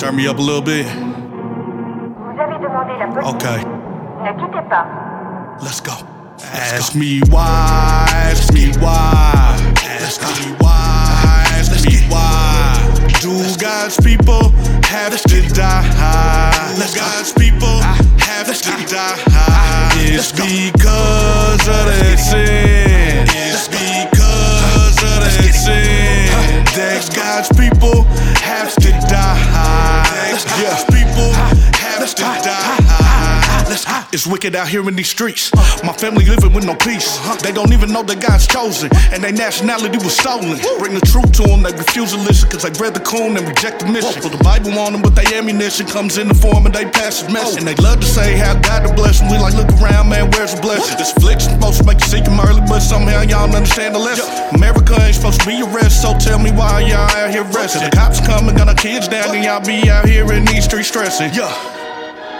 Turn me up a little bit. Vous avez demandé la police. Okay, Ne quittez pas. let's go. Ask me why, ask me why, ask me why, ask me why. Do God's people have to die? Do God's people ah. have to die? Ah. It's because of their sin. It's wicked out here in these streets. My family living with no peace. They don't even know that God's chosen, and their nationality was stolen. Bring the truth to them, they refuse to listen because they read the coon and reject the mission. Put the Bible on them, but their ammunition comes in the form of they passive message. And they love to say how God to bless them. We like, look around, man, where's the blessing? This affliction supposed to make you seek him early, but somehow y'all don't understand the lesson. America ain't supposed to be your rest, so tell me why y'all out here resting. The cops coming, gun our kids down, and y'all be out here in these streets stressing. Yeah.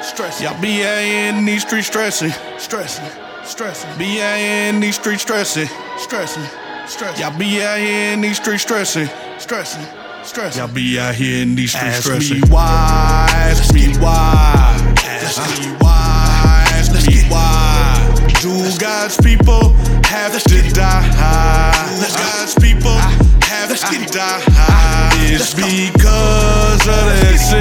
Stressing. Y'all be out here in these streets stressing. Stressing. Stressing. Be out here in these streets stressing. Stressing. Stressing. Y'all be out here in these streets stressing. Stressing. Stressing. Y'all be out here in these streets stressing. Ask me why. Ask me why. Ask me why. Ask me why. Do God's people ah. have to die? Do God's people have to die? It's because of their sin.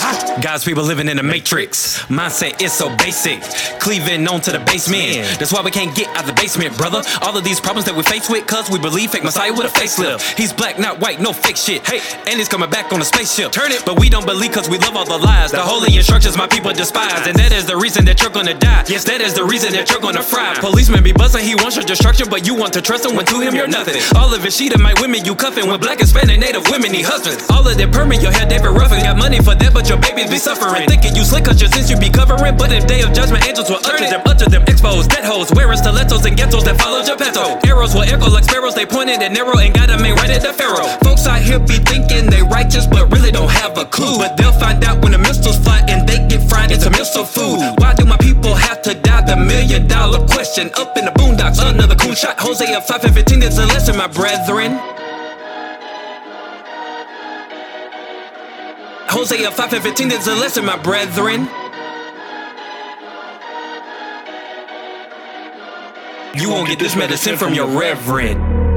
Go. God's people living in a matrix. Mindset is so basic. Cleaving on to the basement. That's why we can't get out the basement, brother. All of these problems that we face with, cause we believe fake Messiah with a facelift. He's black, not white, no fake shit. Hey, and he's coming back on a spaceship. Turn it. But we don't believe cause we love all the lies. The holy instructions my people despise. And that is the reason that you're gonna die. Yes, that is the reason that you're gonna fry. Policeman be buzzing, he wants your destruction, but you want to trust him when to him you're nothing. All of his sheet of my women you cuffing. When black, Hispanic, native women need husbands. All of that permit, your hair David Ruffin. Got money for that, but your babies be suffering. Thinking you slick cause your sins you be covering. But in day of judgment, angels will utter them, utter them, expose dead hoes, wearing stilettos and ghettos that follow Geppetto. Arrows will echo like sparrows, they pointed and narrow and got them ain't right at the pharaoh. Folks out here be thinking they righteous, but really don't have a clue. But they'll find out when the missiles fly and they get fried into missile food. Why do my people have to die? The million dollar question. Up in the boondocks, another coon shot. Hosea 5 and 15 is a lesson, my brethren. Hosea 5 and 15 is a lesson, my brethren. You won't get this medicine from your reverend.